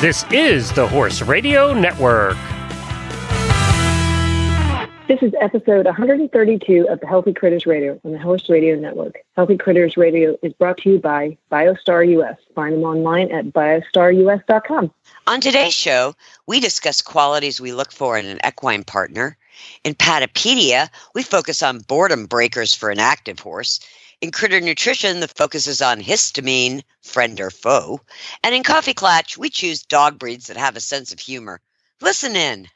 This is the Horse Radio Network. This is episode 132 of the Healthy Critters Radio on the Horse Radio Network. Healthy Critters Radio is brought to you by BioStar US. Find them online at biostarus.com. On today's show, we discuss qualities we look for in an equine partner. In Patapedia, we focus on boredom breakers for an active horse. In Critter Nutrition, the focus is on histamine, friend or foe. And in Coffee Clatch, we choose dog breeds that have a sense of humor. Listen in.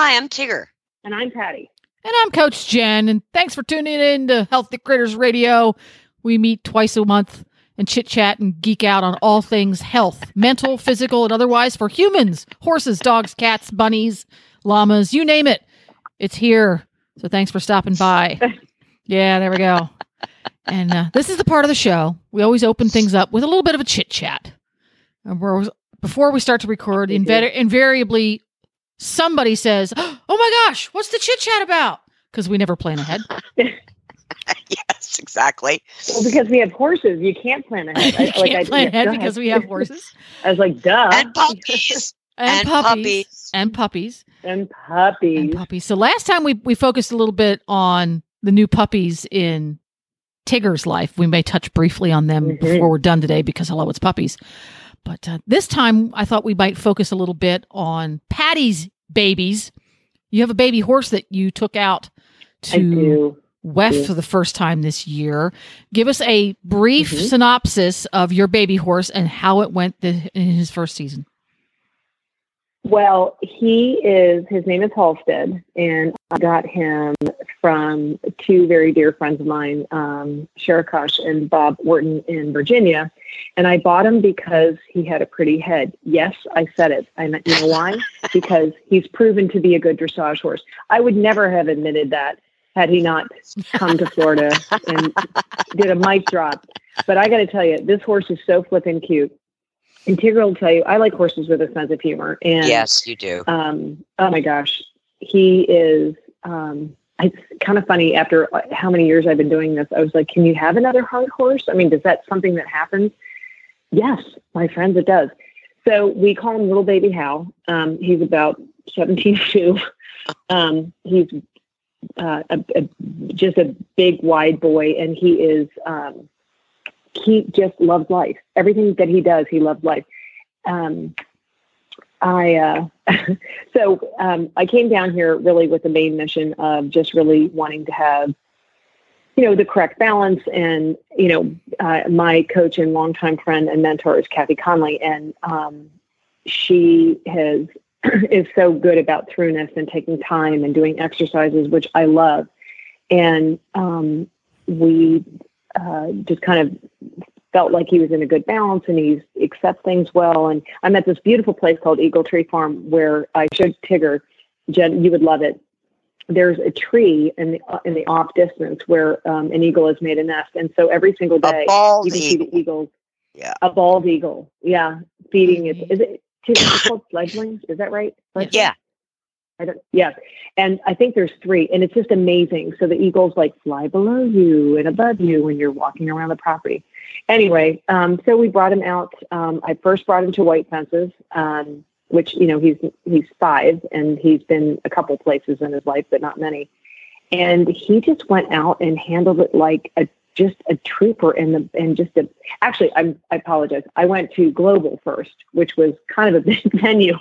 Hi, I'm Tigger. And I'm Patty. And I'm Coach Jen, and thanks for tuning in to Healthy Critters Radio. We meet twice a month and chit chat and geek out on all things health, mental, physical, and otherwise for humans, horses, dogs, cats, bunnies, llamas, you name it. It's here. So thanks for stopping by. Yeah, there we go. And uh, this is the part of the show we always open things up with a little bit of a chit chat. And we're before we start to record, inv- invariably somebody says, "Oh my gosh, what's the chit chat about?" Because we never plan ahead. yes, exactly. Well, because we have horses, you can't plan ahead. I, can't I, plan yeah, ahead because ahead. we have horses I was like, duh. And puppies. and, And puppies, puppies. and puppies and puppies. and puppies. So last time we we focused a little bit on the new puppies in Tigger's life. We may touch briefly on them Mhm. before we're done today because hello, it's puppies. But uh, this time, I thought we might focus a little bit on Patty's babies. You have a baby horse that you took out to. WEF for the first time this year. Give us a brief Mhm. synopsis of your baby horse and how it went th- in his first season. Well, he is, his name is Halstead, and I got him from two very dear friends of mine, um, Sherikosh and Bob Wharton in Virginia. And I bought him because he had a pretty head. Yes, I said it. I meant, you know why? because he's proven to be a good dressage horse. I would never have admitted that had he not come to Florida and did a mic drop. But I got to tell you, this horse is so flippin' cute. And Tigger will tell you, I like horses with a sense of humor. And Yes, you do. um, oh my gosh, he is. Um, it's kind of funny. After uh, how many years I've been doing this, I was like, "Can you have another hard horse? I mean, does that something that happens?" Yes, my friends, it does. So we call him Little Baby Hal. Um, he's about seventeen two. Um, he's uh, a, a, just a big, wide boy, and he is. Um, he just loves life. Everything that he does, he loves life. Um, I uh, so um, I came down here really with the main mission of just really wanting to have, you know, the correct balance. And you know, uh, my coach and longtime friend and mentor is Kathy Conley, and um, she has is so good about throughness and taking time and doing exercises, which I love. And um, we uh, just kind of felt like he was in a good balance and he accepts things well. And I'm at this beautiful place called Eagle Tree Farm where I showed Tigger, Jen, you would love it. There's a tree in the in the off distance where um, an eagle has made a nest, and so every single day you can see the eagles. Yeah. a bald eagle. Yeah, feeding it. Mhm. Is it? Tigger, it's called fledglings? Is that right? Fledglings? Yeah. I don't, yes. And I think there's three, and it's just amazing. So the eagles like fly below you and above you when you're walking around the property. Anyway, um, so we brought him out. Um, I first brought him to White Fences, um, which you know he's he's five, and he's been a couple places in his life, but not many. And he just went out and handled it like a just a trooper, and the and just a. Actually, I'm I apologize. I went to Global first, which was kind of a big venue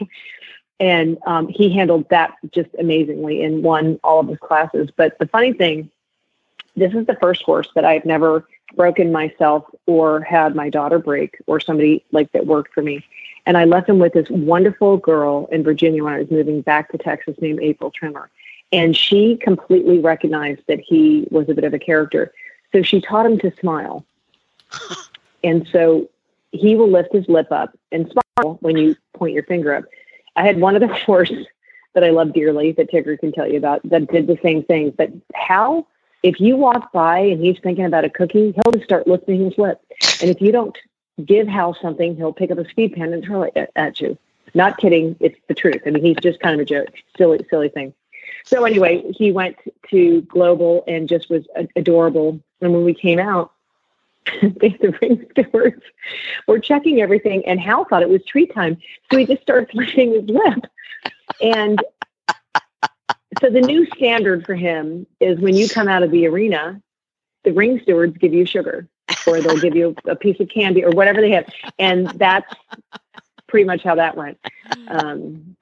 and um, he handled that just amazingly and won all of his classes. But the funny thing, this is the first horse that I've never broken myself or had my daughter break or somebody like that worked for me. And I left him with this wonderful girl in Virginia when I was moving back to Texas named April Trimmer. And she completely recognized that he was a bit of a character. So she taught him to smile. and so he will lift his lip up and smile when you point your finger up. I had one of the horse that I love dearly that Tigger can tell you about that did the same thing. But Hal, if you walk by and he's thinking about a cookie, he'll just start licking his lip. And if you don't give Hal something, he'll pick up a speed pen and throw it at you. Not kidding, it's the truth. I mean, he's just kind of a joke, silly, silly thing. So anyway, he went to Global and just was adorable. And when we came out, the ring stewards were checking everything, and Hal thought it was tree time, so he just started licking his lip. And so the new standard for him is when you come out of the arena, the ring stewards give you sugar, or they'll give you a piece of candy, or whatever they have, and that's pretty much how that went. Um,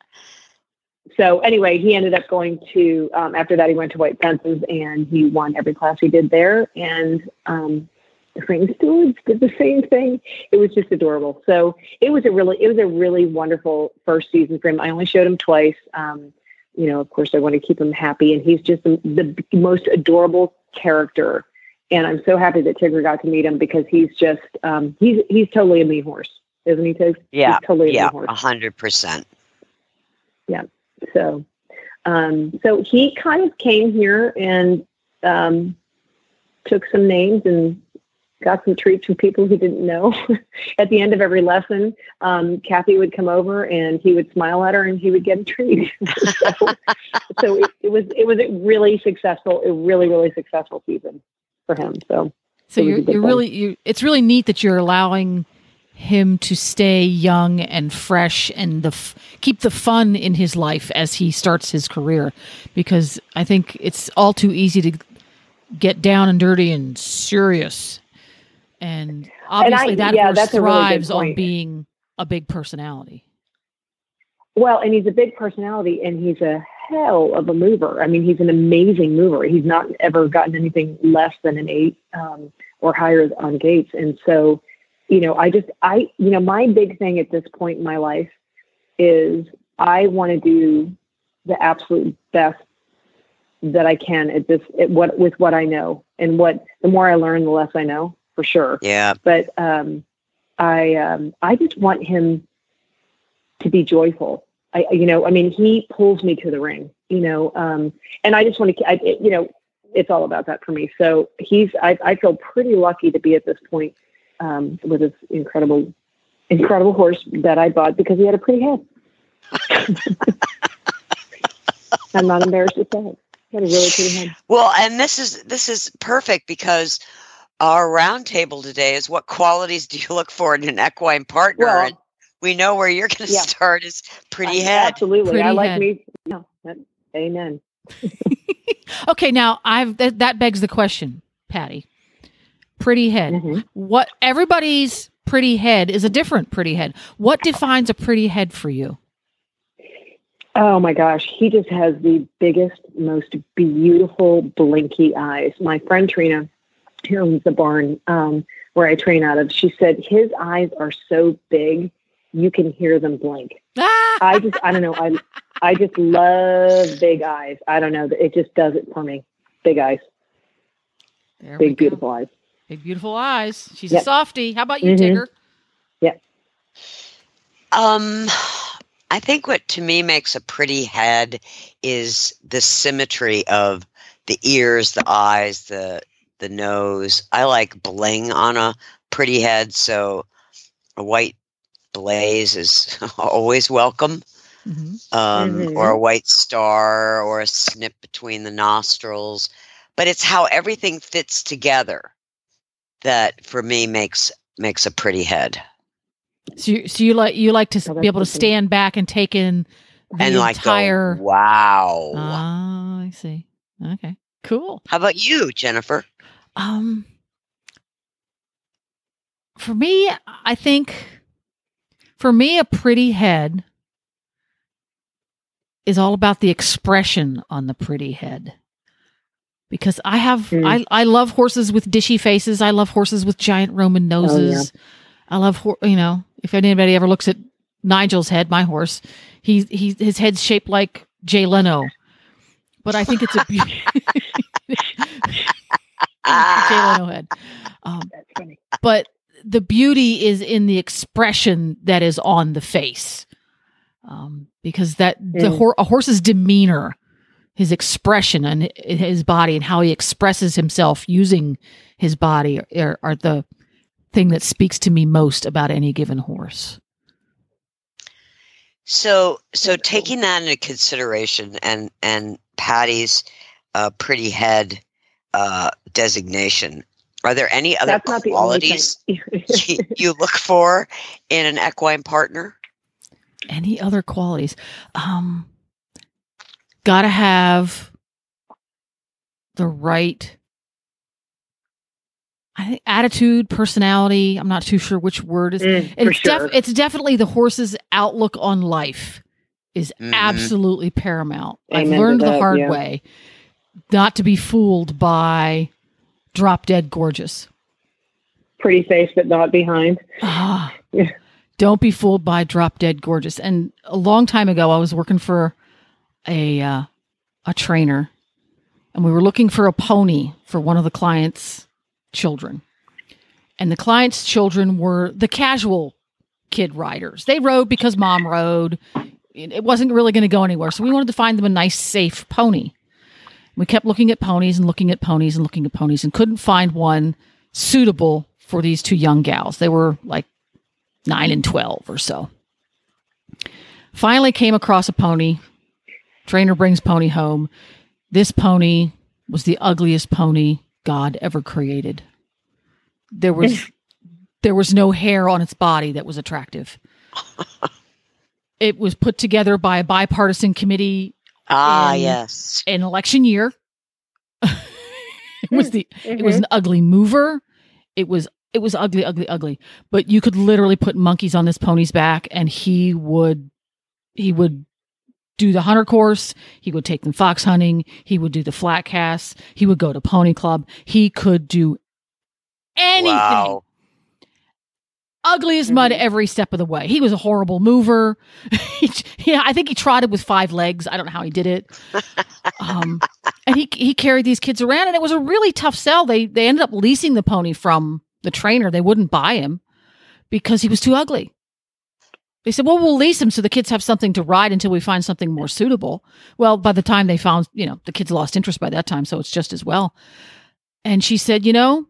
so anyway, he ended up going to um, after that he went to White Fences and he won every class he did there, and um, the ring stewards did the same thing. It was just adorable. So it was a really it was a really wonderful first season for him. I only showed him twice. Um, you know, of course, I want to keep him happy, and he's just the, the most adorable character. And I'm so happy that Tigger got to meet him because he's just um, he's he's totally a me horse, isn't he, Tig? Yeah, he's totally yeah, a horse. hundred percent. Yeah. So, um, so he kind of came here and um, took some names and got some treats from people he didn't know. at the end of every lesson, um, Kathy would come over and he would smile at her and he would get a treat. so, so it, it, was it was a really successful, a really really successful season for him. So. So you're, you're really you it's really neat that you're allowing him to stay young and fresh and the f- keep the fun in his life as he starts his career because I think it's all too easy to get down and dirty and serious and obviously and I, that yeah, horse thrives really on being a big personality. Well, and he's a big personality and he's a hell of a mover. I mean, he's an amazing mover. He's not ever gotten anything less than an eight um, or higher on gaits. And so, you know, I just, I, you know, my big thing at this point in my life is I want to do the absolute best that I can at this, at what, with what I know. And what, the more I learn, the less I know for sure. Yeah. But um, I um, I just want him to be joyful. I you know I mean he pulls me to the ring. You know, um, and I just want to I, you know it's all about that for me. So he's I, I feel pretty lucky to be at this point um, with this incredible incredible horse that I bought because he had a pretty head. I'm not embarrassed to say it. He had a really pretty head. Well, and this is this is perfect because our roundtable today is what qualities do you look for in an equine partner? Well, and we know where you're going to yeah. start is pretty I, head. Absolutely. Pretty I like head. me. No, that, amen. okay, now I've that, that, begs the question, Patty. Pretty head. Mm-hmm. What everybody's pretty head is a different pretty head. What defines a pretty head for you? Oh my gosh, he just has the biggest, most beautiful blinky eyes. My friend Trina, here the barn um, where I train out of. She said his eyes are so big you can hear them blink. I just I don't know I I just love big eyes. I don't know it just does it for me. Big eyes. There big beautiful eyes. Big beautiful eyes. She's yep. a softie. How about you, mm-hmm. Tigger? Yeah. Um I think what to me makes a pretty head is the symmetry of the ears, the eyes, the the nose. I like bling on a pretty head, so a white blaze is always welcome. Mm-hmm. Um, mm-hmm. Or a white star, or a snip between the nostrils. But it's how everything fits together that, for me, makes makes a pretty head. So, you, so you like you like to oh, be able to stand back and take in the and entire. Like go, wow. Oh, I see. Okay, cool. How about you, Jennifer? Um, for me, I think for me, a pretty head is all about the expression on the pretty head. Because I have, mm. I, I love horses with dishy faces. I love horses with giant Roman noses. Oh, yeah. I love, you know, if anybody ever looks at Nigel's head, my horse, he, he, his head's shaped like Jay Leno. But I think it's a beauty. Jay Leno head. Um, That's funny. But the beauty is in the expression that is on the face. um, because that the Mm. hor- a horse's demeanor, his expression, and his body, and how he expresses himself using his body are, are the thing that speaks to me most about any given horse. So, so taking that into consideration, and and Patty's uh, pretty head uh, designation, are there any other That's not the only thing. qualities you, you look for in an equine partner? Any other qualities? Um, gotta have the right. I think attitude, personality. I'm not too sure which word is. Mm, for it's def- sure. it's definitely the horse's outlook on life is Mhm. absolutely paramount. I've Amen to learned the hard yeah. way not to be fooled by drop dead gorgeous. Pretty face, but not behind. Ah, don't be fooled by drop dead gorgeous. And a long time ago, I was working for a uh, a trainer, and we were looking for a pony for one of the clients' children. And the clients' children were the casual kid riders. They rode because mom rode. It it wasn't really going to go anywhere, so we wanted to find them a nice, safe pony. We kept looking at ponies and looking at ponies and looking at ponies and couldn't find one suitable for these two young gals. They were like nine and 12 or so. Finally came across a pony. Trainer brings pony home. This pony was the ugliest pony God ever created. There was there was no hair on its body that was attractive. it was put together by a bipartisan committee Ah, in- yes. an election year. it was the it was Mhm. an ugly mover. It was it was ugly, ugly, ugly. But you could literally put monkeys on this pony's back, and he would he would do the hunter course. He would take them fox hunting. He would do the flat casts. He would go to pony club. He could do anything. Wow. Ugly as mud Mhm. every step of the way. He was a horrible mover. yeah, I think he trotted with five legs. I don't know how he did it. Um, and he he carried these kids around, and it was a really tough sell. They they ended up leasing the pony from the trainer. They wouldn't buy him because he was too ugly. They said, "Well, we'll lease him so the kids have something to ride until we find something more suitable." Well, by the time they found, you know, the kids lost interest by that time, so it's just as well. And she said, "You know,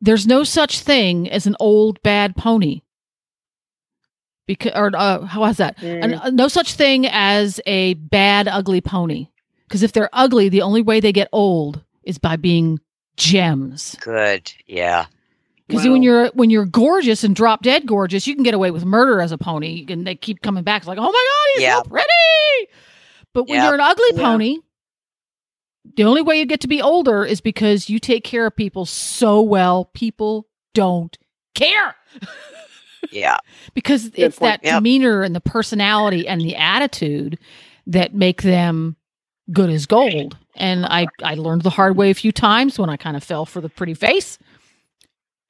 there's no such thing as an old bad pony." Because, or uh, how was that? Mm. An- no such thing as a bad, ugly pony. Because if they're ugly, the only way they get old is by being gems. Good. Yeah. Because Wow. when you're when you're gorgeous and drop dead gorgeous, you can get away with murder as a pony, and they keep coming back. It's like, oh my god, he's Yeah. so pretty. But when Yeah. you're an ugly Yeah. pony, the only way you get to be older is because you take care of people so well, people don't care Yeah. because Good it's point. that Yep. demeanor and the personality and the attitude that make them good as gold. And I I learned the hard way a few times when I kind of fell for the pretty face,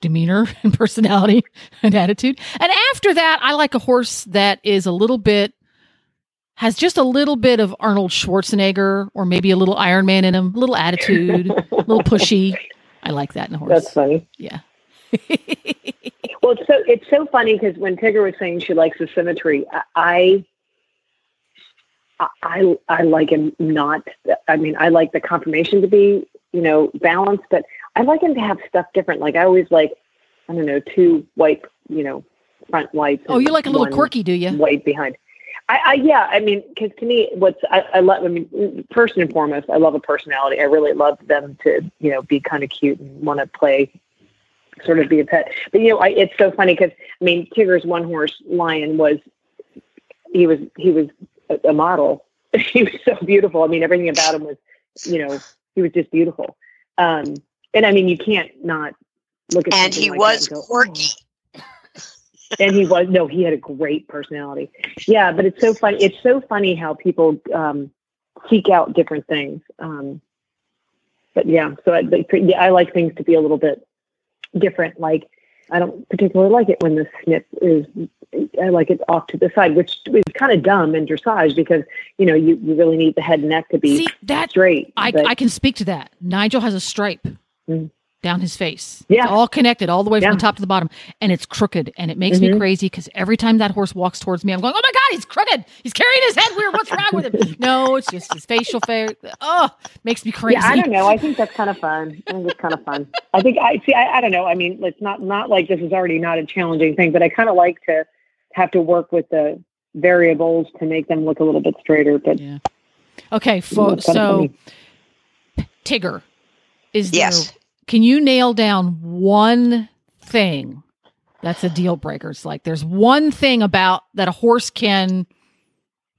demeanor and personality and attitude. And after that, I like a horse that is a little bit has just a little bit of Arnold Schwarzenegger or maybe a little Iron Man in him, a little attitude, a little pushy. I like that in a horse. That's funny. yeah. Well, it's so it's so funny because when Tigger was saying she likes the symmetry, I, I I like him not. I mean, I like the conformation to be you know balanced, but I like him to have stuff different. Like I always like I don't know two white you know front whites. oh, you like a little quirky, do you? white behind. I, I yeah, I mean, because to me, what's I, I love. I mean, first and foremost, I love a personality. I really love them to you know be kind of cute and want to play, sort of be a pet. But you know, I, it's so funny because I mean, Tigger's one horse lion was he was he was a, a model. he was so beautiful. I mean, everything about him was you know he was just beautiful. Um, and I mean, you can't not look at And he like was go, quirky. "Oh." And he was no he had a great personality yeah but it's so funny it's so funny how people um seek out different things um but yeah so I, yeah, I like things to be a little bit different like i don't particularly like it when the snip is i like it off to the side which is kind of dumb in dressage because you know you, you really need the head and neck to be See that straight I, but- I can speak to that. Nigel has a stripe Mm. Down his face. Yeah. It's all connected all the way from Yeah. the top to the bottom. And it's crooked. And it makes me Mhm. crazy because every time that horse walks towards me, I'm going, oh my God, he's crooked. He's carrying his head weird. What's wrong with him? No, it's just his facial face. Oh, makes me crazy. Yeah, I don't know. I think that's kind of fun. I think it's kind of fun. I think I see. I, I don't know. I mean, it's not not like this is already not a challenging thing, but I kind of like to have to work with the variables to make them look a little bit straighter. But Yeah. Okay. Fo- so. Tigger, is there, Yes. Can you nail down one thing that's a deal breaker? It's like there's one thing about that a horse can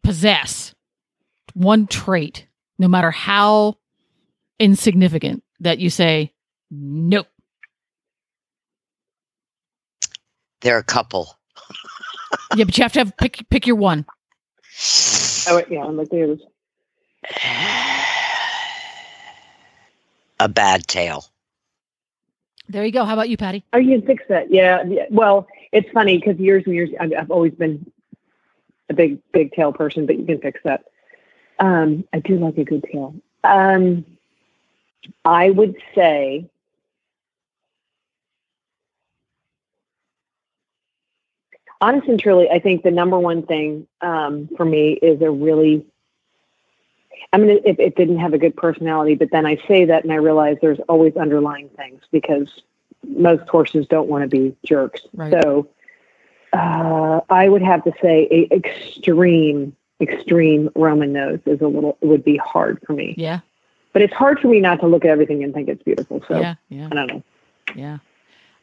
possess, one trait, no matter how insignificant, that you say, nope. There are a couple. Yeah, but you have to have pick pick your one. oh yeah, I'm like there's a bad tail. There you go. How about you, Patty? You can fix that. Yeah. Well, it's funny because years and years, I've, I've always been a big, big tail person, but you can fix that. Um, I do like a good tail. Um, I would say, honest and truly, I think the number one thing um, for me is a really I mean, it, it didn't have a good personality, but then I say that and I realize there's always underlying things because most horses don't want to be jerks. Right. So uh, I would have to say a extreme, extreme Roman nose is a little would be hard for me. Yeah. But it's hard for me not to look at everything and think it's beautiful. So Yeah. Yeah. I don't know. Yeah.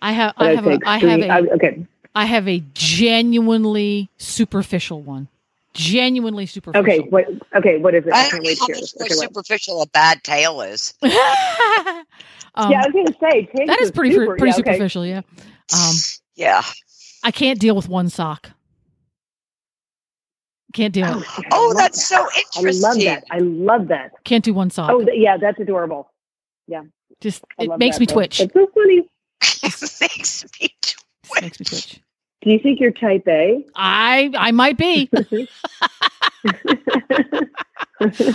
I have But I have a I have a I- okay. I have a genuinely superficial one. Genuinely superficial. Okay. What? Okay. What is it? I I can't don't know wait how to hear much more Okay, what? superficial a bad tail is. um, yeah, I was going to say Tiggs that is pretty super, pretty yeah, okay. superficial. Yeah. Um, yeah. I can't deal with one sock. Can't deal. Oh, it. I Oh, that's that. so interesting. I love that. I love that. Can't do one sock. Oh, th- yeah, that's adorable. Yeah. Just I it makes that, me though. twitch. It's so funny. makes me Just makes me twitch. Do you think you're type A? I I might be.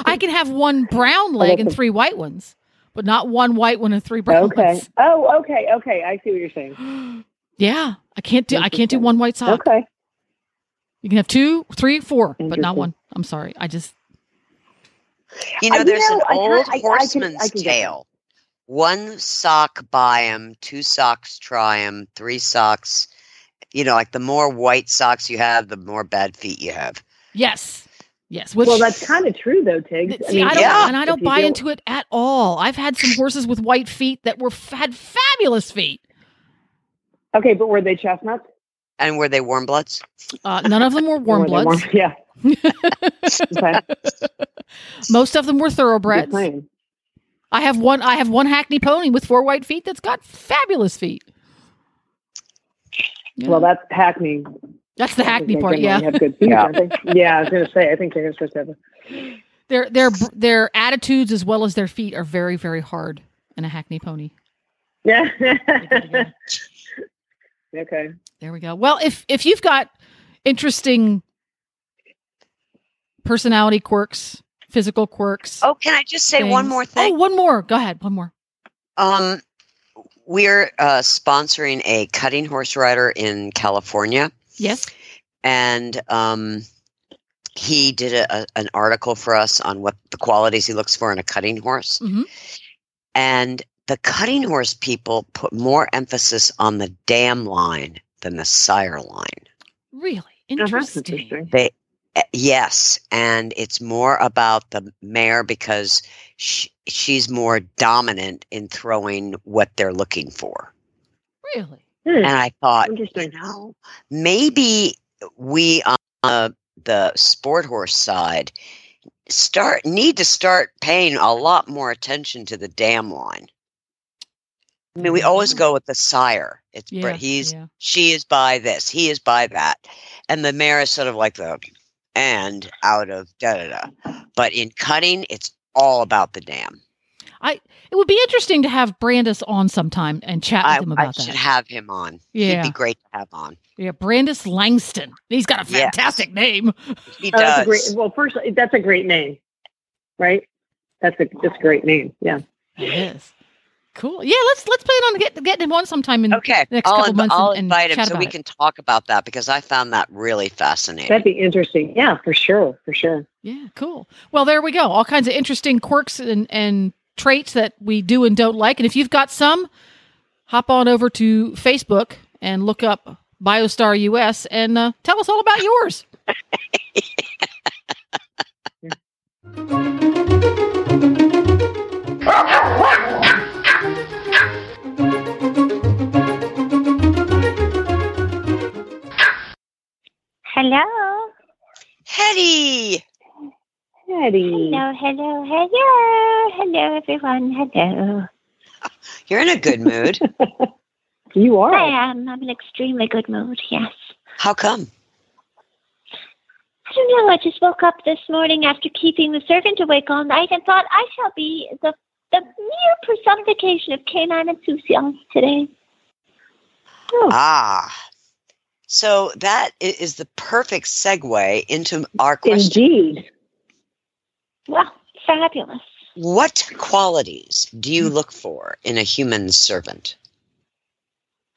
I can have one brown oh, leg and three white ones, but not one white one and three brown okay. ones. Oh, okay. Okay. I see what you're saying. Yeah, I can't do. I can't do one white sock. Okay. You can have two, three, four, but not one. I'm sorry. I just You know, I- you there's know, an old I- I horseman's I can get that. tale. One sock buy 'em, two socks try 'em, three socks. You know, like the more white socks you have, the more bad feet you have. yes, yes. Which well, that's kind of true, though, Tiggs. See, I mean, I don't, yeah. and I don't buy do- into it at all. I've had some horses with white feet that were had fabulous feet. Okay, but were they chestnuts? And were they warm bloods? Uh, none of them were Or warm were bloods. warm- Yeah. Okay. Most of them were thoroughbreds. I have one. I have one Hackney pony with four white feet that's got fabulous feet. Yeah. Well, that's Hackney. that's the Hackney part. Yeah, Have good feet, Yeah. Yeah, I was going to say. I think they're supposed to have. A, their their their attitudes as well as their feet are very very hard in a Hackney pony. yeah. Yeah. okay. There we go. Well, if if you've got interesting personality quirks, physical quirks. Oh, can I just say one more thing? Oh, one more. Go ahead. One more. Um, we're uh, sponsoring a cutting horse rider in California, Yes. and um, he did a, a, an article for us on what the qualities he looks for in a cutting horse. Mhm. And the cutting horse people put more emphasis on the dam line than the sire line. Really that's interesting. interesting. They uh, yes, and it's more about the mare because sh she's more dominant in throwing what they're looking for. Really. Hmm, And I thought, you Interesting. know, maybe we on uh, the sport horse side start need to start paying a lot more attention to the dam line. I mean, we always go with the sire. It's Yeah. but he's yeah. she is by this, he is by that, and the mare is sort of like the and out of da da da. But in cutting, it's all about the dam. I it would be interesting to have Brandis on sometime and chat with I, him about that. I should that. have him on. Yeah. He'd be great to have on. yeah. Brandis Langston. He's got a Yes. fantastic name. He Oh, that's a does. great. Well, first, that's a great name, right? That's a just a great name. Yeah. It is. Cool. Yeah, let's let's plan on get, getting him on sometime in Okay, the next I'll, couple inv- months I'll and, and invite him chat so about we it. can talk about that because I found that really fascinating. That'd be interesting. Yeah, for sure. For sure. Yeah, cool. Well, there we go. All kinds of interesting quirks and, and traits that we do and don't like. And if you've got some, hop on over to Facebook and look up BioStar US and uh, tell us all about yours. Eddie. Hello, hello, hello. Hello, everyone. Hello. you're in a good mood. You are. I am. I'm in extremely good mood, yes. How come? I don't know. I just woke up this morning after keeping the servant awake all night and thought I shall be the, the mere personification of canine insouciance today. Ah, so that is the perfect segue into our question. Indeed. Well, fabulous. What qualities do you look for in a human servant?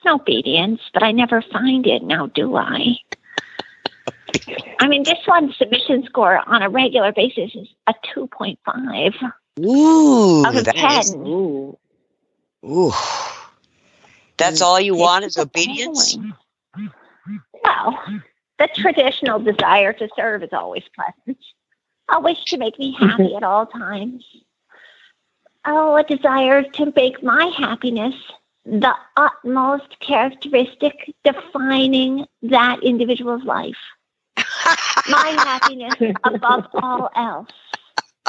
Obedience, but I never find it now, do I? I mean, this one's submission score on a regular basis is a 2.5 Ooh, of that 10. is- Ooh. ooh. That's mm, all you want is obedience? Well, the traditional desire to serve is always pleasant. A wish to make me happy at all times. Oh, a desire to make my happiness the utmost characteristic defining that individual's life. My happiness above all else.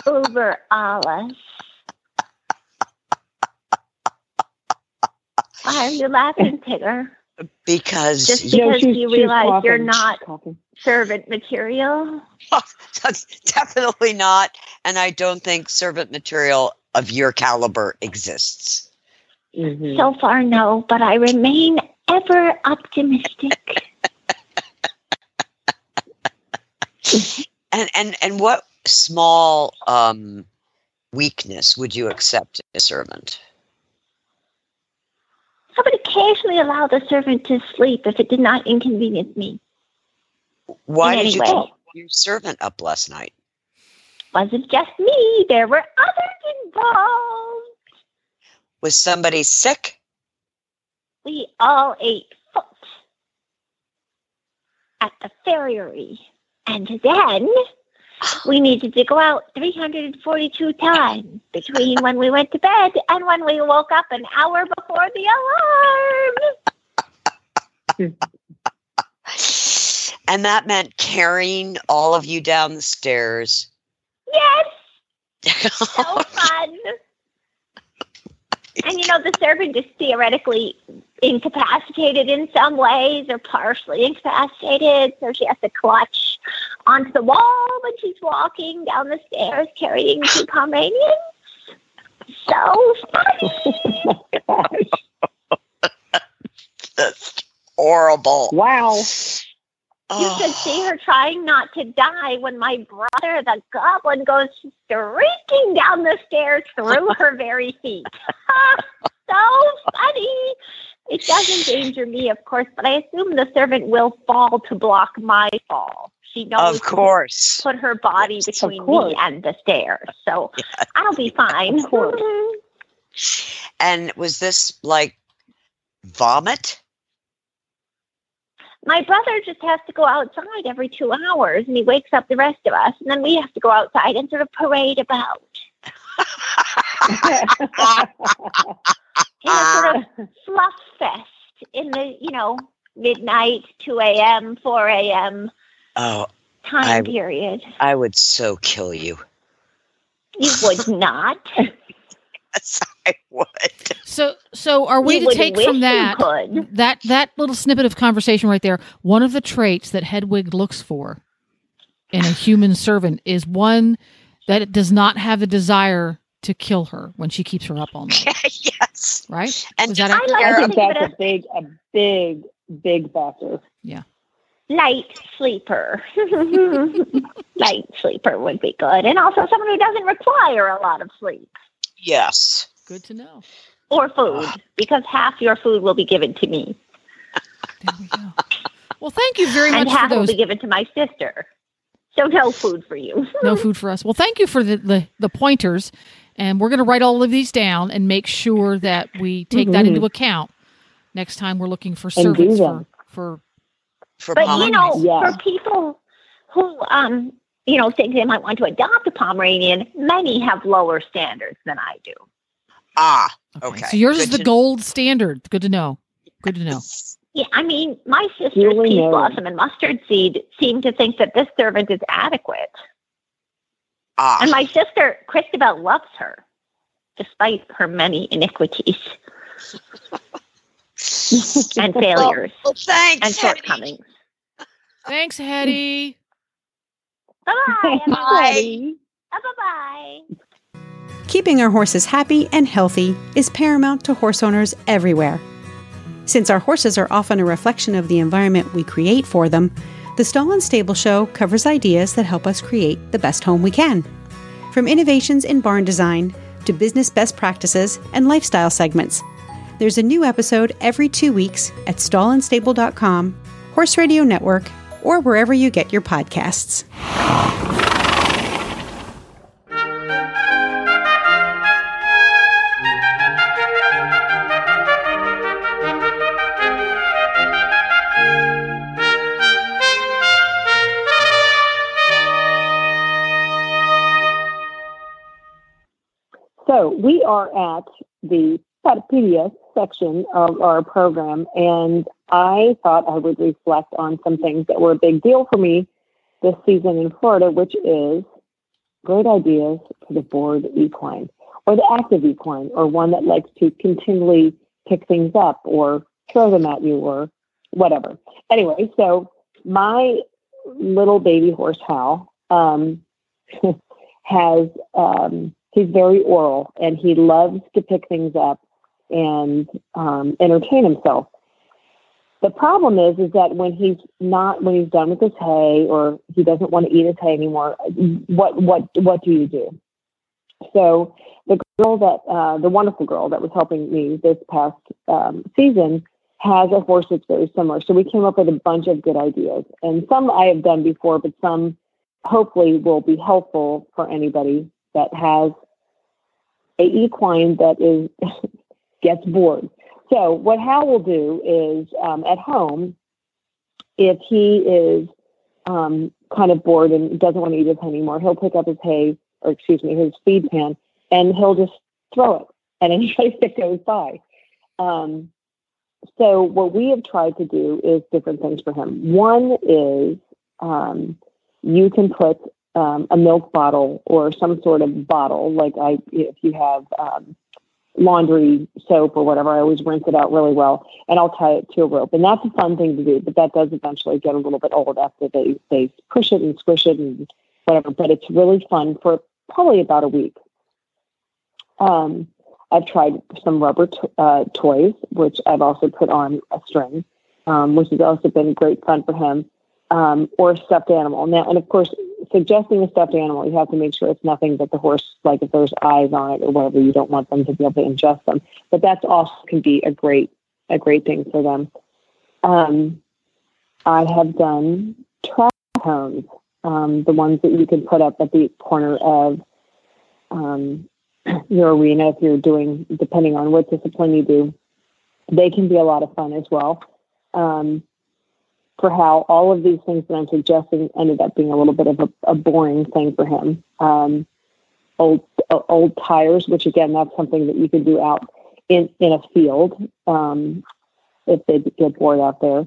Over alles. Are you laughing, Tigger? Because Just you- No, Because you she was realize you're not- Coughing. Servant material—that's definitely not, and I don't think servant material of your caliber exists. Mhm. So far, no, but I remain ever optimistic. And and and what small um, weakness would you accept in a servant? I occasionally allow the servant to sleep if it did not inconvenience me. Why did you any keep your servant up last night? Wasn't just me, there were others involved. Was somebody sick? We all ate foot at the farriery. And then we needed to go out 342 times between when we went to bed and when we woke up an hour before the alarm. And that meant carrying all of you down the stairs. Yes, so fun. And you know, the servant is theoretically incapacitated in some ways or partially incapacitated, so she has to clutch onto the wall when she's walking down the stairs carrying two Pomeranians. So funny. Gosh. That's horrible. Wow. You Oh. should see her trying not to die when my brother, the goblin, goes streaking down the stairs through her very feet. so funny. It does endanger me, of course, but I assume the servant will fall to block my fall. She knows Of course. to put her body Of between me and the stairs. So I'll be fine. Of course. And was this like vomit? My brother just has to go outside every two hours and he wakes up the rest of us, and then we have to go outside and sort of parade about. in a sort of fluff fest in the, you know, midnight, 2 a.m., 4 a.m. Oh, time I- period. I would so kill you. You would not. Yes, I would. So, so are we you to take from that that that little snippet of conversation right there? One of the traits that Hedwig looks for in a human servant is one that it does not have a desire to kill her when she keeps her up all night. yes. Right? And that I like I think think that's a big, a big, big factor. Light sleeper. light sleeper would be good. And also someone who doesn't require a lot of sleep. yes. Good to know. or food ah. because half your food will be given to me There we go. Well, thank you very and much for half will those. be given to my sister. So no food for you. no food for us. Well, thank you for the, the, the pointers. And we're going to write all of these down and make sure that we take that mm-hmm. into account next time we're looking for And do servants for, for For But you know, Yeah. for people who um you know think they might want to adopt a Pomeranian, many have lower standards than I do. ah, okay. Okay, So yours good is the to- gold standard. Good to know. Good to know. Yeah, I mean, my sister's Really peas know. blossom and mustard seed seem to think that this servant is adequate, ah. and my sister Christabel loves her, despite her many iniquities and failures Well, thanks. and shortcomings. Thanks, Hetty. Bye bye. Bye. Bye bye. Keeping our horses happy and healthy is paramount to horse owners everywhere. Since our horses are often a reflection of the environment we create for them, the Stall and Stable Show covers ideas that help us create the best home we can. From innovations in barn design to business best practices and lifestyle segments. There's a new episode every two weeks at stallandstable.com, Horse Radio Network, or wherever you get your podcasts. So we are at the Patapedia section of our program, and I thought I would reflect on some things that were a big deal for me this season in Florida, which is great ideas for the bored equine or the active equine or one that likes to continually pick things up or throw them at you or whatever. Anyway, so my little baby horse Hal um, has um, he's very oral and he loves to pick things up and um, entertain himself. The problem is, is that when he's not, when he's done with his hay or he doesn't want to eat his hay anymore, what, what, what do you do? So the girl that, uh, the wonderful girl that was helping me this past um, season has a horse that's very similar. So we came up with a bunch of good ideas, and some I have done before, but some hopefully will be helpful for anybody that has a equine that is gets bored. So what Hal will do is um, at home, if he is um, kind of bored and doesn't want to eat his hay anymore, he'll pick up his hay or excuse me, his feed pan, and he'll just throw it at anybody that goes by. Um, so what we have tried to do is different things for him. One is um, you can put um, a milk bottle or some sort of bottle, like I, if you have um, laundry soap or whatever, I always rinse it out really well, and I'll tie it to a rope. And that's a fun thing to do, but that does eventually get a little bit old after they they push it and squish it and whatever. But it's really fun for probably about a week. Um, I've tried some rubber to- uh, toys, which I've also put on a string, um, which has also been great fun for him, um, or a stuffed animal. Now, and of course, suggesting a stuffed animal, you have to make sure it's nothing that the horse, like if there's eyes on it or whatever, you don't want them to be able to ingest them. But that's also can be a great, a great thing for them. Um, I have done track cones, um, the ones that you can put up at the corner of um, your arena if you're doing, depending on what discipline you do. They can be a lot of fun as well. Um, for how all of these things that I'm suggesting ended up being a little bit of a, a boring thing for him. Um, old uh, old tires, which again, that's something that you can do out in in a field um, if they get bored out there.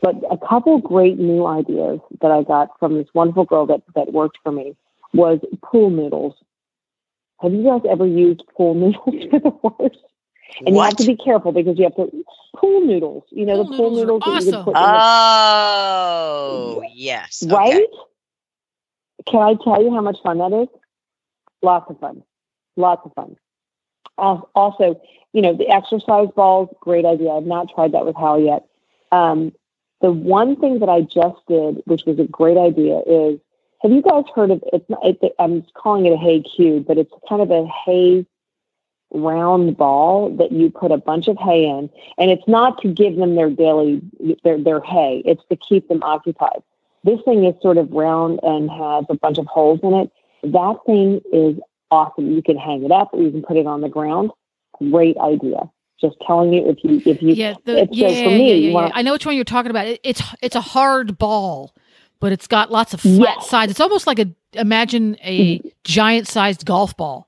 But a couple great new ideas that I got from this wonderful girl that that worked for me was pool noodles. Have you guys ever used pool noodles for the horse? And you have to be careful because you have to pool noodles. You know Pool the pool noodles are noodles that you can awesome. put in the Oh, yes. okay. Right? Can I tell you how much fun that is? Lots of fun. Lots of fun. Al- Also, you know, the exercise balls, great idea. I've not tried that with Hal yet. Um, the one thing that I just did, which was a great idea, is have you guys heard of it's not, it, I'm calling it a hay cube, but it's kind of a hay round ball that you put a bunch of hay in, and it's not to give them their daily their their hay. It's to keep them occupied. This thing is sort of round and has a bunch of holes in it. That thing is awesome. You can hang it up or you can put it on the ground. Great idea. Just telling you if you if you Yeah, the, yeah, for me, yeah, yeah. wanna- I know which one you're talking about. It, it's it's a hard ball, but it's got lots of flat Yes. sides. It's almost like a imagine a Mm-hmm. giant sized golf ball,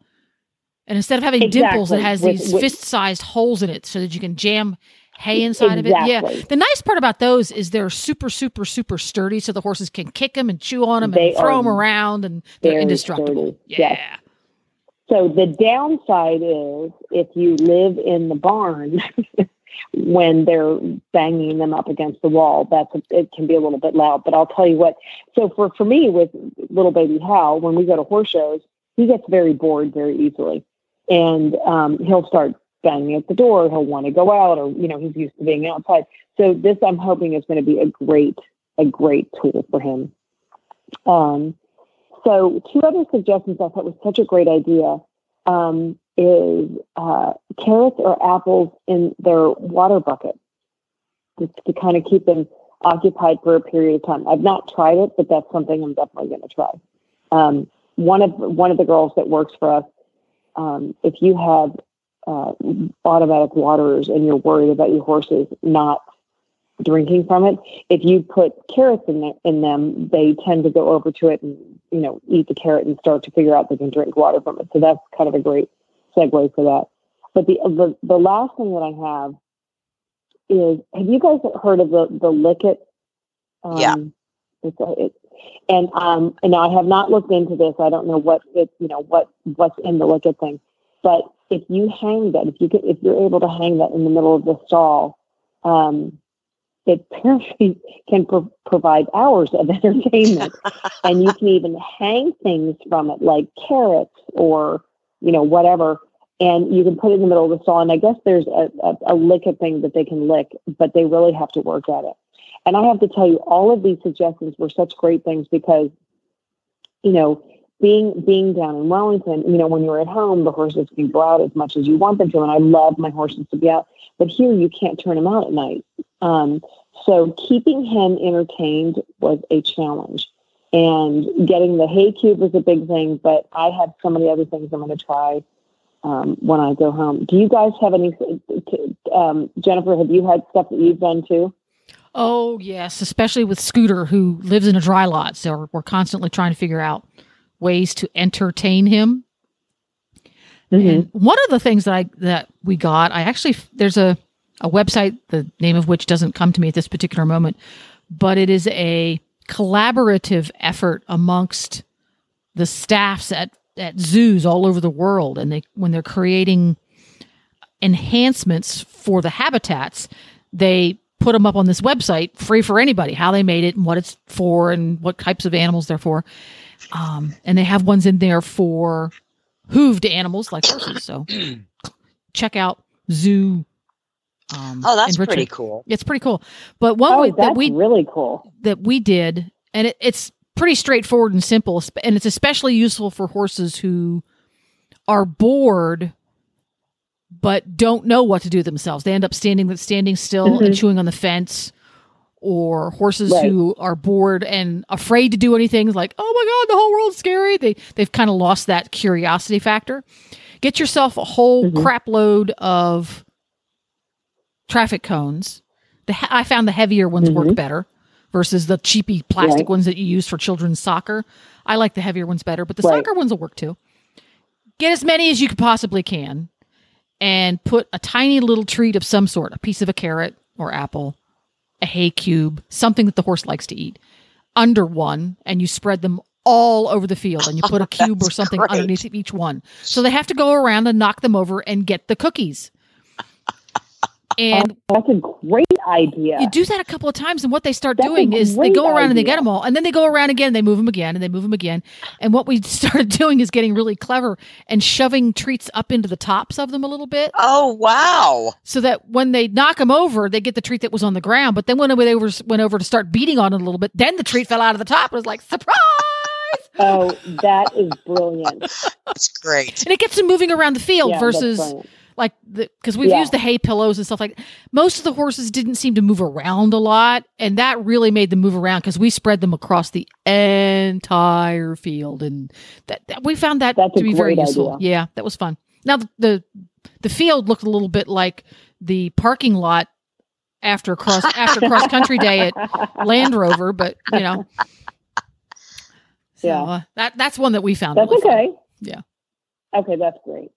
and instead of having dimples, it has With- these with- fist sized holes in it, so that you can jam hay inside of it. Yeah. The nice part about those is they're super, super, super sturdy, so the horses can kick them and chew on them They and throw them around, and they're indestructible. sturdy. Yeah. Yes. So the downside is if you live in the barn when they're banging them up against the wall, that's it can be a little bit loud. But I'll tell you what. So for for me with little baby Hal, when we go to horse shows, he gets very bored very easily, and um, he'll start banging at the door. He'll want to go out, or you know, he's used to being outside. So this, I'm hoping, is going to be a great a great tool for him. Um, so two other suggestions I thought was such a great idea um, is uh, carrots or apples in their water bucket, just to kind of keep them occupied for a period of time. I've not tried it, but that's something I'm definitely going to try. Um, one of one of the girls that works for us, um, if you have uh, automatic waters and you're worried about your horses not drinking from it, if you put carrots in, the, in them, they tend to go over to it and you know eat the carrot and start to figure out they can drink water from it. So that's kind of a great segue for that. But the the, the last thing that I have is have you guys heard of the the Likit? Um, Yeah. It's a, it, and um and I have not looked into this. I don't know what it you know what what's in the Likit thing, but if you hang that, if you get if you're able to hang that in the middle of the stall, um, it apparently can pro- provide hours of entertainment, and you can even hang things from it like carrots or you know whatever, and you can put it in the middle of the stall. And I guess there's a, a, a Likit thing that they can lick, but they really have to work at it. And I have to tell you, all of these suggestions were such great things because, you know, being being down in Wellington, you know, when you're at home, the horses can go out as much as you want them to, and I love my horses to be out. But here, you can't turn them out at night. Um, so keeping him entertained was a challenge, and getting the hay cube was a big thing. But I have of the other things I'm going to try um, when I go home. Do you guys have any? Um, Jennifer, have you had stuff that you've done too? Oh yes, especially with Scooter, who lives in a dry lot, so we're constantly trying to figure out ways to entertain him. And mm-hmm. one of the things that I that we got, I actually there's a a website, the name of which doesn't come to me at this particular moment, but it is a collaborative effort amongst the staffs at at zoos all over the world, and they when they're creating enhancements for the habitats, they put them up on this website free for anybody, how they made it and what it's for and what types of animals they're for. Um, and they have ones in there for hooved animals like horses. So check out zoo. Um, Oh, that's in pretty cool. It's pretty cool. But one Oh, way that's that we really cool. that we did, and it, it's pretty straightforward and simple, and it's especially useful for horses who are bored but don't know what to do themselves. They end up standing standing still and mm-hmm. chewing on the fence, or horses Right. who are bored and afraid to do anything, like "Oh my god, the whole world's scary." They they've kind of lost that curiosity factor. Get yourself a whole mm-hmm. crap load of traffic cones. The he- I found the heavier ones work mm-hmm. better versus the cheapy plastic Right. ones that you use for children's soccer. I like the heavier ones better, but the Right. soccer ones will work too. Get as many as you could possibly can and put a tiny little treat of some sort, a piece of a carrot or apple, a hay cube, something that the horse likes to eat, under one, and you spread them all over the field and you put a oh, cube or something great. underneath each one. So they have to go around and knock them over and get the cookies. And oh, That's a great idea. you do that a couple of times, and what they start That's doing is they go around and they get them all, and then they go around again, and they move them again, and they move them again. And what we started doing is getting really clever and shoving treats up into the tops of them a little bit, Oh, wow. so that when they knock them over, they get the treat that was on the ground. But then when they over, went over to start beating on it a little bit, then the treat fell out of the top. It was like surprise. Oh, that is brilliant. That's great. And it gets them moving around the field Yeah, versus brilliant. Like the because we've Yeah. used the hay pillows and stuff like most of the horses didn't seem to move around a lot and that really made them move around because we spread them across the entire field and that, that- we found that That's to be very useful idea. yeah that was fun now the, the the field looked a little bit like the parking lot after cross after cross country day at land rover but you know so, Yeah. uh, that that's one that we found That's really fun. okay. Yeah. Okay, that's great.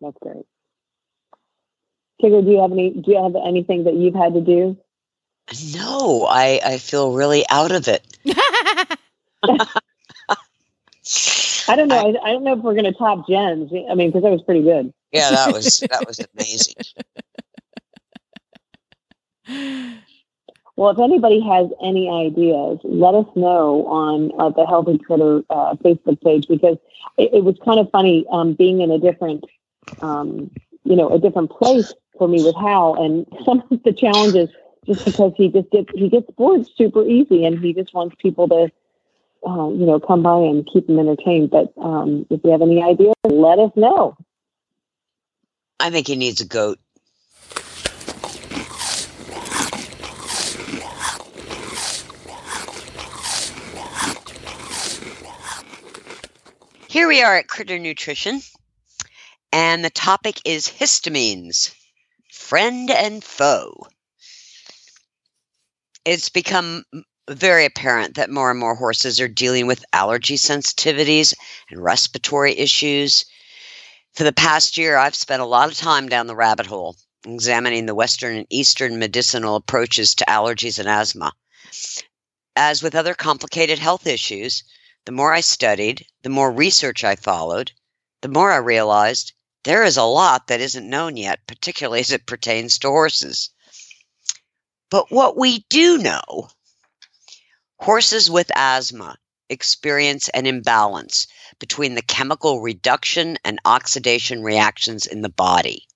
That's great. Tigger, do you have any? Do you have anything that you've had to do? No, I, I feel really out of it. I don't know. I, I don't know if we're going to top Jen's. I mean, because that was pretty good. Yeah, that was that was amazing. Well, if anybody has any ideas, let us know on uh, the Healthy Critters uh, Facebook page because it, it was kind of funny um, being in a different, um, you know, a different place for me with Hal and some of the challenges. Just because he just gets he gets bored super easy and he just wants people to, uh, you know, come by and keep him entertained. But um, if you have any ideas, let us know. I think he needs a goat. Here we are at Critter Nutrition, and the topic is histamines, friend and foe. It's become very apparent that more and more horses are dealing with allergy sensitivities and respiratory issues. For the past year, I've spent a lot of time down the rabbit hole examining the Western and Eastern medicinal approaches to allergies and asthma. As with other complicated health issues, the more I studied, the more research I followed, the more I realized there is a lot that isn't known yet, particularly as it pertains to horses. But what we do know horses with asthma experience an imbalance between the chemical reduction and oxidation reactions in the body.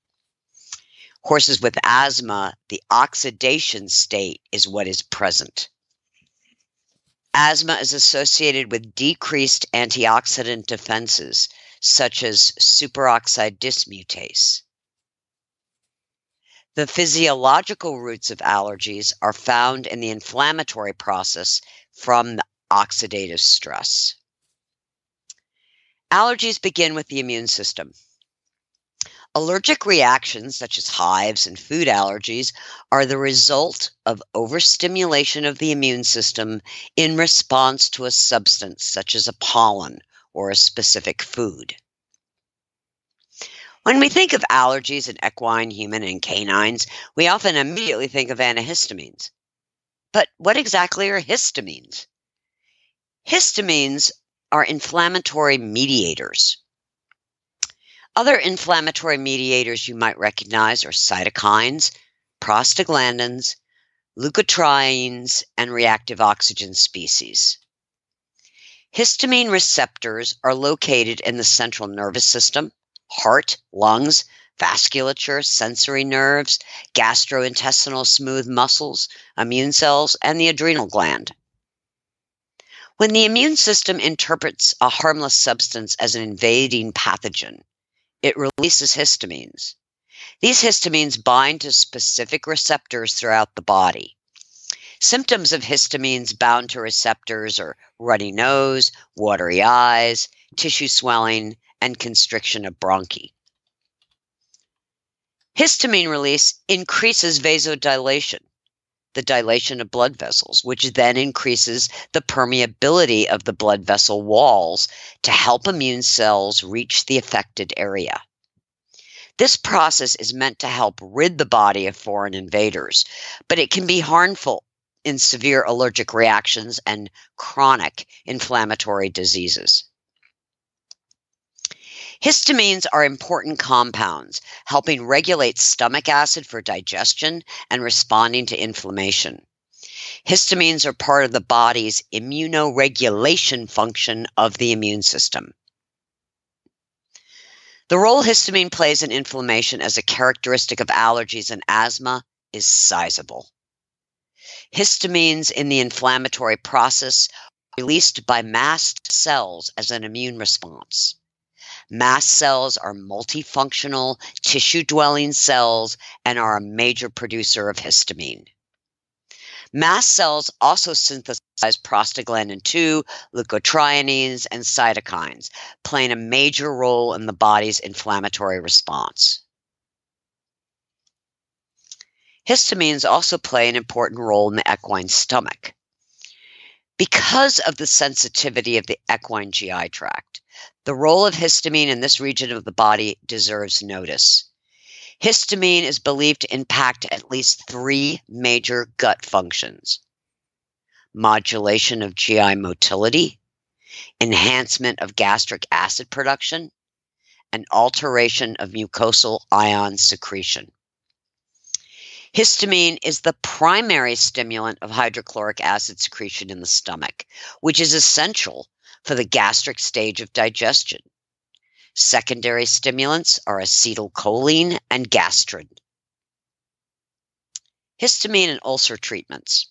Horses with asthma, the oxidation state is what is present. Asthma is associated with decreased antioxidant defenses, such as superoxide dismutase. The physiological roots of allergies are found in the inflammatory process from the oxidative stress. Allergies begin with the immune system. Allergic reactions, such as hives and food allergies, are the result of overstimulation of the immune system in response to a substance, such as a pollen or a specific food. When we think of allergies in equine, human, and canines, we often immediately think of antihistamines. But what exactly are histamines? Histamines are inflammatory mediators. Other inflammatory mediators you might recognize are cytokines, prostaglandins, leukotrienes, and reactive oxygen species. Histamine receptors are located in the central nervous system, heart, lungs, vasculature, sensory nerves, gastrointestinal smooth muscles, immune cells, and the adrenal gland. When the immune system interprets a harmless substance as an invading pathogen, it releases histamines. These histamines bind to specific receptors throughout the body. Symptoms of histamines bound to receptors are runny nose, watery eyes, tissue swelling, and constriction of bronchi. Histamine release increases vasodilation, the dilation of blood vessels, which then increases the permeability of the blood vessel walls to help immune cells reach the affected area. This process is meant to help rid the body of foreign invaders, but it can be harmful in severe allergic reactions and chronic inflammatory diseases. Histamines are important compounds, helping regulate stomach acid for digestion and responding to inflammation. Histamines are part of the body's immunoregulation function of the immune system. The role histamine plays in inflammation as a characteristic of allergies and asthma is sizable. Histamines in the inflammatory process released by mast cells as an immune response. Mast cells are multifunctional, tissue dwelling cells and are a major producer of histamine. Mast cells also synthesize prostaglandin 2, leukotrienes, and cytokines, playing a major role in the body's inflammatory response. Histamines also play an important role in the equine stomach. Because of the sensitivity of the equine GI tract, the role of histamine in this region of the body deserves notice. Histamine is believed to impact at least three major gut functions modulation of GI motility, enhancement of gastric acid production, and alteration of mucosal ion secretion. Histamine is the primary stimulant of hydrochloric acid secretion in the stomach, which is essential for the gastric stage of digestion. Secondary stimulants are acetylcholine and gastrin. Histamine and ulcer treatments.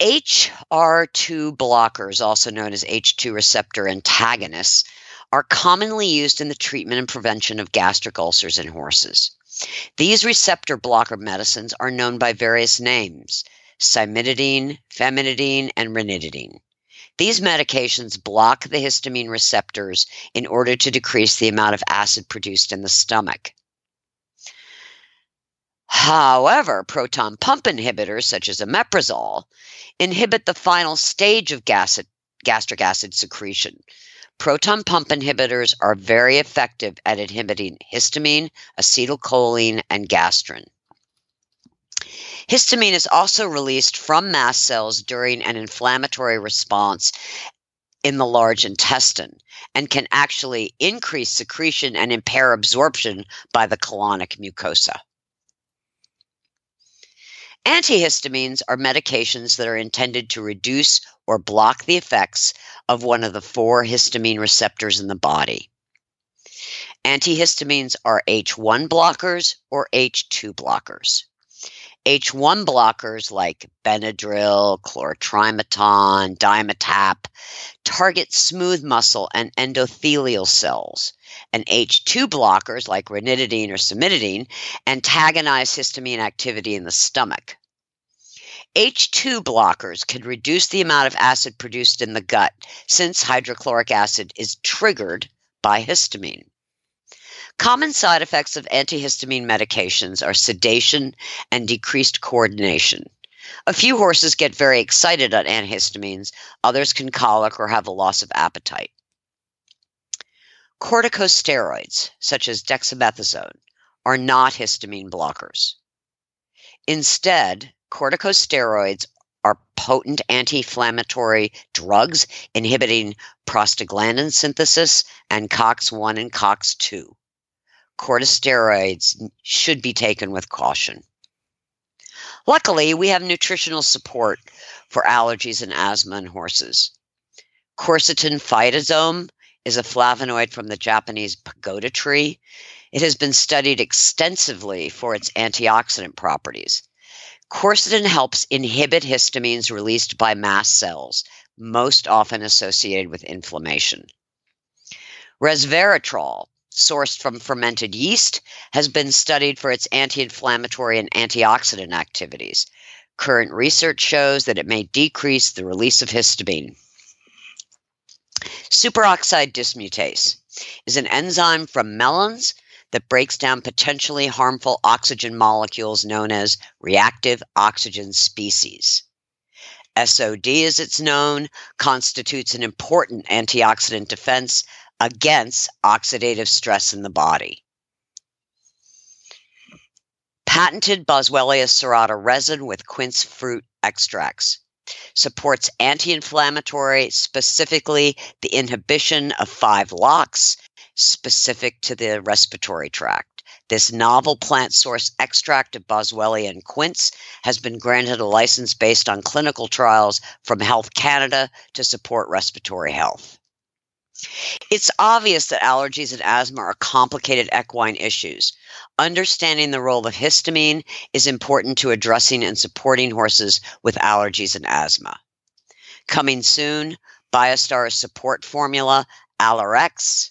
HR2 blockers, also known as H2 receptor antagonists, are commonly used in the treatment and prevention of gastric ulcers in horses. These receptor blocker medicines are known by various names cimetidine, famotidine, and ranitidine. These medications block the histamine receptors in order to decrease the amount of acid produced in the stomach. However, proton pump inhibitors such as omeprazole inhibit the final stage of gastric acid secretion, Proton pump inhibitors are very effective at inhibiting histamine, acetylcholine, and gastrin. Histamine is also released from mast cells during an inflammatory response in the large intestine and can actually increase secretion and impair absorption by the colonic mucosa. Antihistamines are medications that are intended to reduce or block the effects of one of the four histamine receptors in the body. Antihistamines are H1 blockers or H2 blockers. H1 blockers like Benadryl, chlorotrimazole, Dimetapp target smooth muscle and endothelial cells. And H2 blockers like ranitidine or cimetidine antagonize histamine activity in the stomach. H2 blockers can reduce the amount of acid produced in the gut since hydrochloric acid is triggered by histamine. Common side effects of antihistamine medications are sedation and decreased coordination. A few horses get very excited on antihistamines, others can colic or have a loss of appetite. Corticosteroids, such as dexamethasone, are not histamine blockers. Instead, corticosteroids are potent anti inflammatory drugs inhibiting prostaglandin synthesis and COX1 and COX2. Corticosteroids should be taken with caution. Luckily, we have nutritional support for allergies and asthma in horses. Quercetin phytosome is a flavonoid from the Japanese pagoda tree. It has been studied extensively for its antioxidant properties. Quercetin helps inhibit histamines released by mast cells, most often associated with inflammation. Resveratrol, sourced from fermented yeast, has been studied for its anti inflammatory and antioxidant activities. Current research shows that it may decrease the release of histamine. Superoxide dismutase is an enzyme from melons that breaks down potentially harmful oxygen molecules known as reactive oxygen species. SOD, as it's known, constitutes an important antioxidant defense against oxidative stress in the body. Patented Boswellia serrata resin with quince fruit extracts supports anti inflammatory, specifically the inhibition of 5 LOX specific to the respiratory tract. This novel plant source extract of Boswellia and quince has been granted a license based on clinical trials from Health Canada to support respiratory health. It's obvious that allergies and asthma are complicated equine issues. Understanding the role of histamine is important to addressing and supporting horses with allergies and asthma. Coming soon, Biostar support formula, Allerex,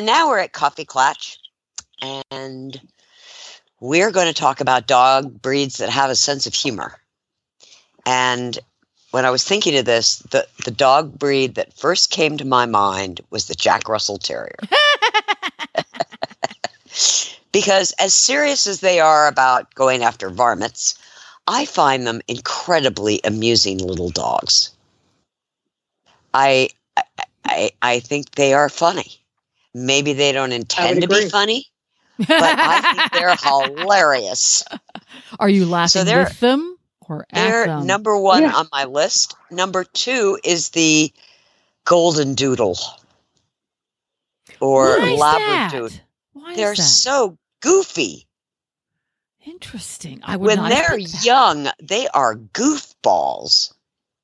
And now we're at Coffee Klatch, and we're going to talk about dog breeds that have a sense of humor. And when I was thinking of this, the, the dog breed that first came to my mind was the Jack Russell Terrier. because as serious as they are about going after varmints, I find them incredibly amusing little dogs. I I, I think they are funny. Maybe they don't intend to be funny, but I think they're hilarious. Are you laughing they're- with them or at They're them? number one Yeah. on my list. Number two is the golden doodle or Why is labradoodle. that? They're that? so goofy. interesting. I would When not they're expect that. young, they are goofballs.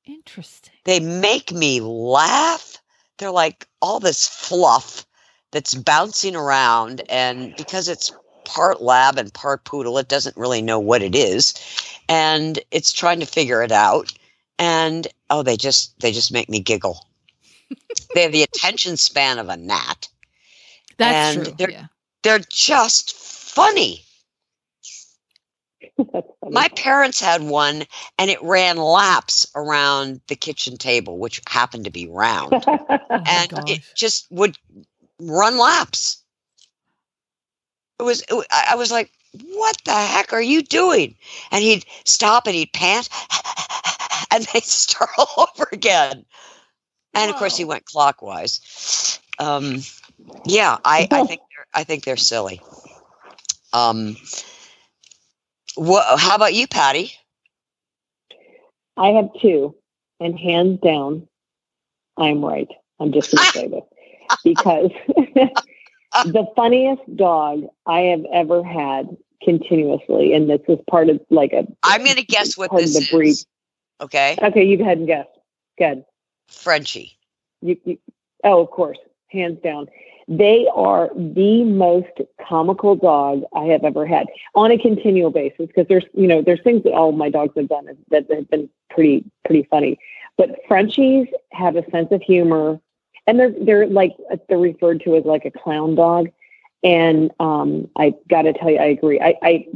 Interesting. They make me laugh. They're like all this fluff that's bouncing around. And because it's part lab and part poodle, it doesn't really know what it is. And it's trying to figure it out. And oh, they just they just make me giggle. they have the attention span of a gnat. That's and true. they're- Yeah. They're just funny. Funny. My parents had one and it ran laps around the kitchen table, which happened to be round. Oh and gosh. it just would run laps. It was, it, I was like, what the heck are you doing? And he'd stop and he'd pant and they'd start all over again. And of course he went clockwise. Um, yeah, I, I think they're, I think they're silly. Um, what, how about you, Patty? I have two, and hands down, I'm right. I'm just going to say this because the funniest dog I have ever had continuously, and this is part of like a. I'm going to guess what this the breed. is. Okay, Okay, you go ahead and guess. Good. Frenchie. You, you, oh, of course, hands down. They are the most comical dog I have ever had on a continual basis because there's, you know, there's things that all my dogs have done that have been pretty, pretty funny. But Frenchies have a sense of humor, and they're they're like they're referred to as like a clown dog. And um, I got to tell you, I agree. I, I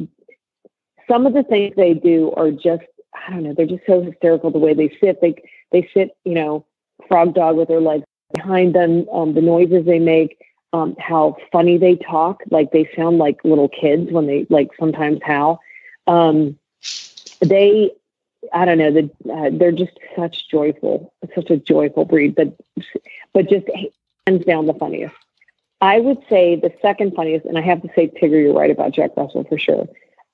some of the things they do are just I don't know. They're just so hysterical the way they sit. They they sit, you know, frog dog with their legs behind them, um, the noises they make, um, how funny they talk. Like they sound like little kids when they like sometimes howl. Um, they, I don't know, uh, they're just such joyful, such a joyful breed, but but just hands down the funniest. I would say the second funniest, and I have to say, Tigger, you're right about Jack Russell for sure.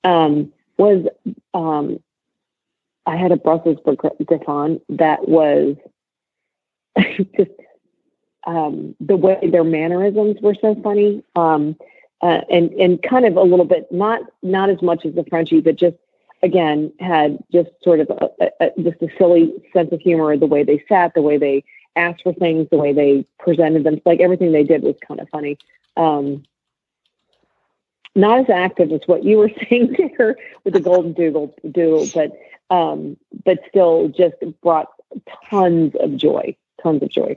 Um, was um, I had a Brussels Griffon that was just um, the way their mannerisms were so funny, um, uh, and and kind of a little bit not not as much as the Frenchie, but just again had just sort of a, a, just a silly sense of humor. The way they sat, the way they asked for things, the way they presented them, like everything they did was kind of funny. Um, not as active as what you were saying there with the golden doodle, doodle but um, but still just brought tons of joy tons of joy.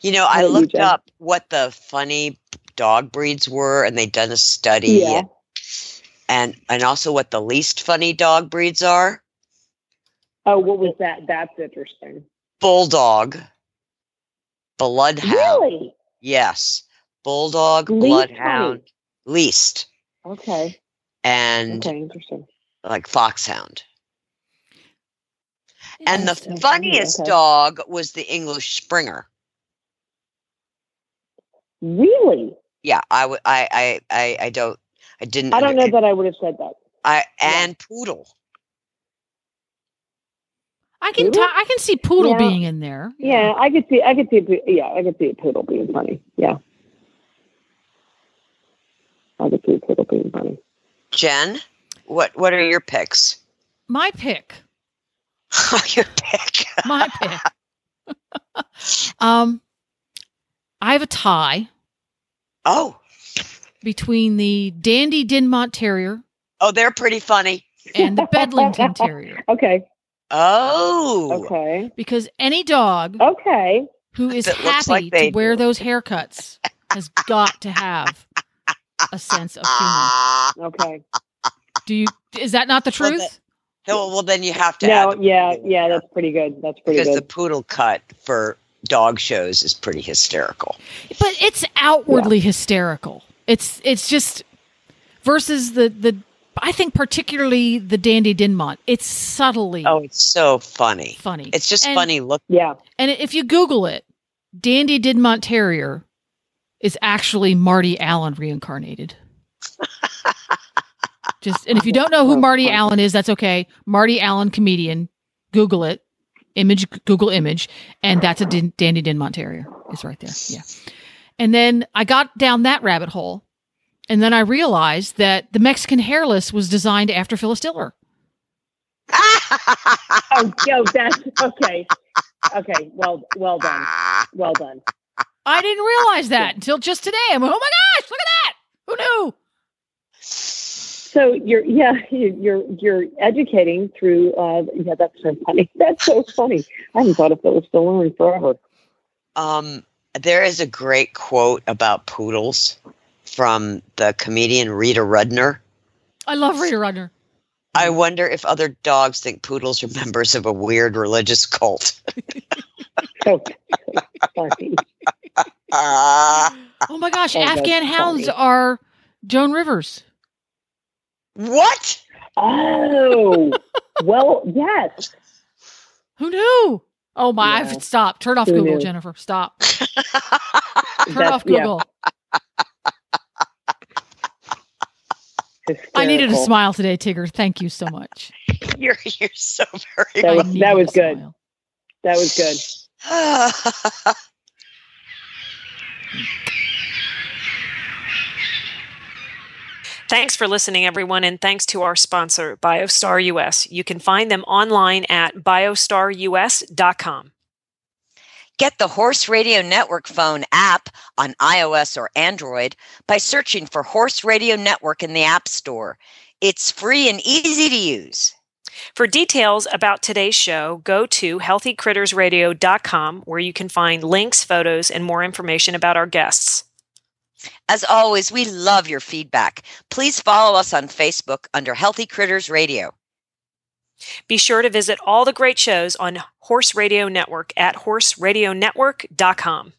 You know, How I about you, looked up what the funny dog breeds were, and they'd done a study, Yeah. And and also what the least funny dog breeds are. Oh, what was that? That's interesting. Bulldog, bloodhound. Really? Yes, bulldog, Least bloodhound, least, Okay. and Okay. Interesting. like foxhound. And the so funny, funniest okay. dog was the English Springer. Really? Yeah, I would. I, I, I, I don't. I didn't. I don't know under- that I would have said that. I and poodle. I can Poodle? ti- I can see poodle Yeah. being in there. Yeah, I could see. I could see. a Yeah, I could see a poodle being funny. Yeah. I could see a poodle being funny. Jen, what what are your picks? My pick. your pick. My pick. um, I have a tie Oh, between the Dandy Dinmont Terrier oh, they're pretty funny. and the Bedlington Terrier Okay. Oh, Okay. because any dog Okay. who is That happy like to wear do. those haircuts has got to have a sense of humor. Okay. Do you? Is that not the Well, truth? No, well, then you have to. No. add Yeah. Yeah. That's pretty good. That's pretty good. because the poodle cut for dog shows is pretty hysterical. But it's outwardly hysterical. It's it's just versus the the I think particularly the Dandy Dinmont. It's subtly Oh, it's so funny. funny. It's just And- funny. Look, Yeah. And if you Google it, Dandy Dinmont Terrier is actually Marty Allen reincarnated. Just and if you don't know who Marty. Allen is, that's okay. Marty Allen comedian. Google it. Image Google image, and that's a Dandy Dinmont Terrier. It's right there. Yeah. And then I got down that rabbit hole, and then I realized that the Mexican hairless was designed after Phyllis Diller. Oh, yo, that's okay. Okay. Well, well done. Well done. I didn't realize that until just today. I'm like, oh my gosh, look at that! Who knew? So you're yeah you- you're you're educating through uh yeah that's so funny that's so funny I haven't thought of Phyllis Diller in forever Um, there is a great quote about poodles from the comedian Rita Rudner. I love Rita Rudner. I wonder if other dogs think poodles are members of a weird religious cult. so funny Oh my gosh, Oh, that's Afghan hounds funny. are Joan Rivers. what? oh well yes Who knew? Oh my! Yeah. I've stop. Turn off Who Google, knew? Jennifer. Stop. Turn off Google. I needed a smile today, Tigger. Thank you so much. You're you're so very. That was- that was good. smile. that was good Thanks for listening, everyone, and thanks to our sponsor, BioStar US. You can find them online at biostarus.com. Get the Horse Radio Network phone app on iOS or Android by searching for Horse Radio Network in the App Store. It's free and easy to use. For details about today's show, go to healthycrittersradio.com where you can find links, photos, and more information about our guests. As always, we love your feedback. Please follow us on Facebook under Healthy Critters Radio. Be sure to visit all the great shows on Horse Radio Network at horseradionetwork.com.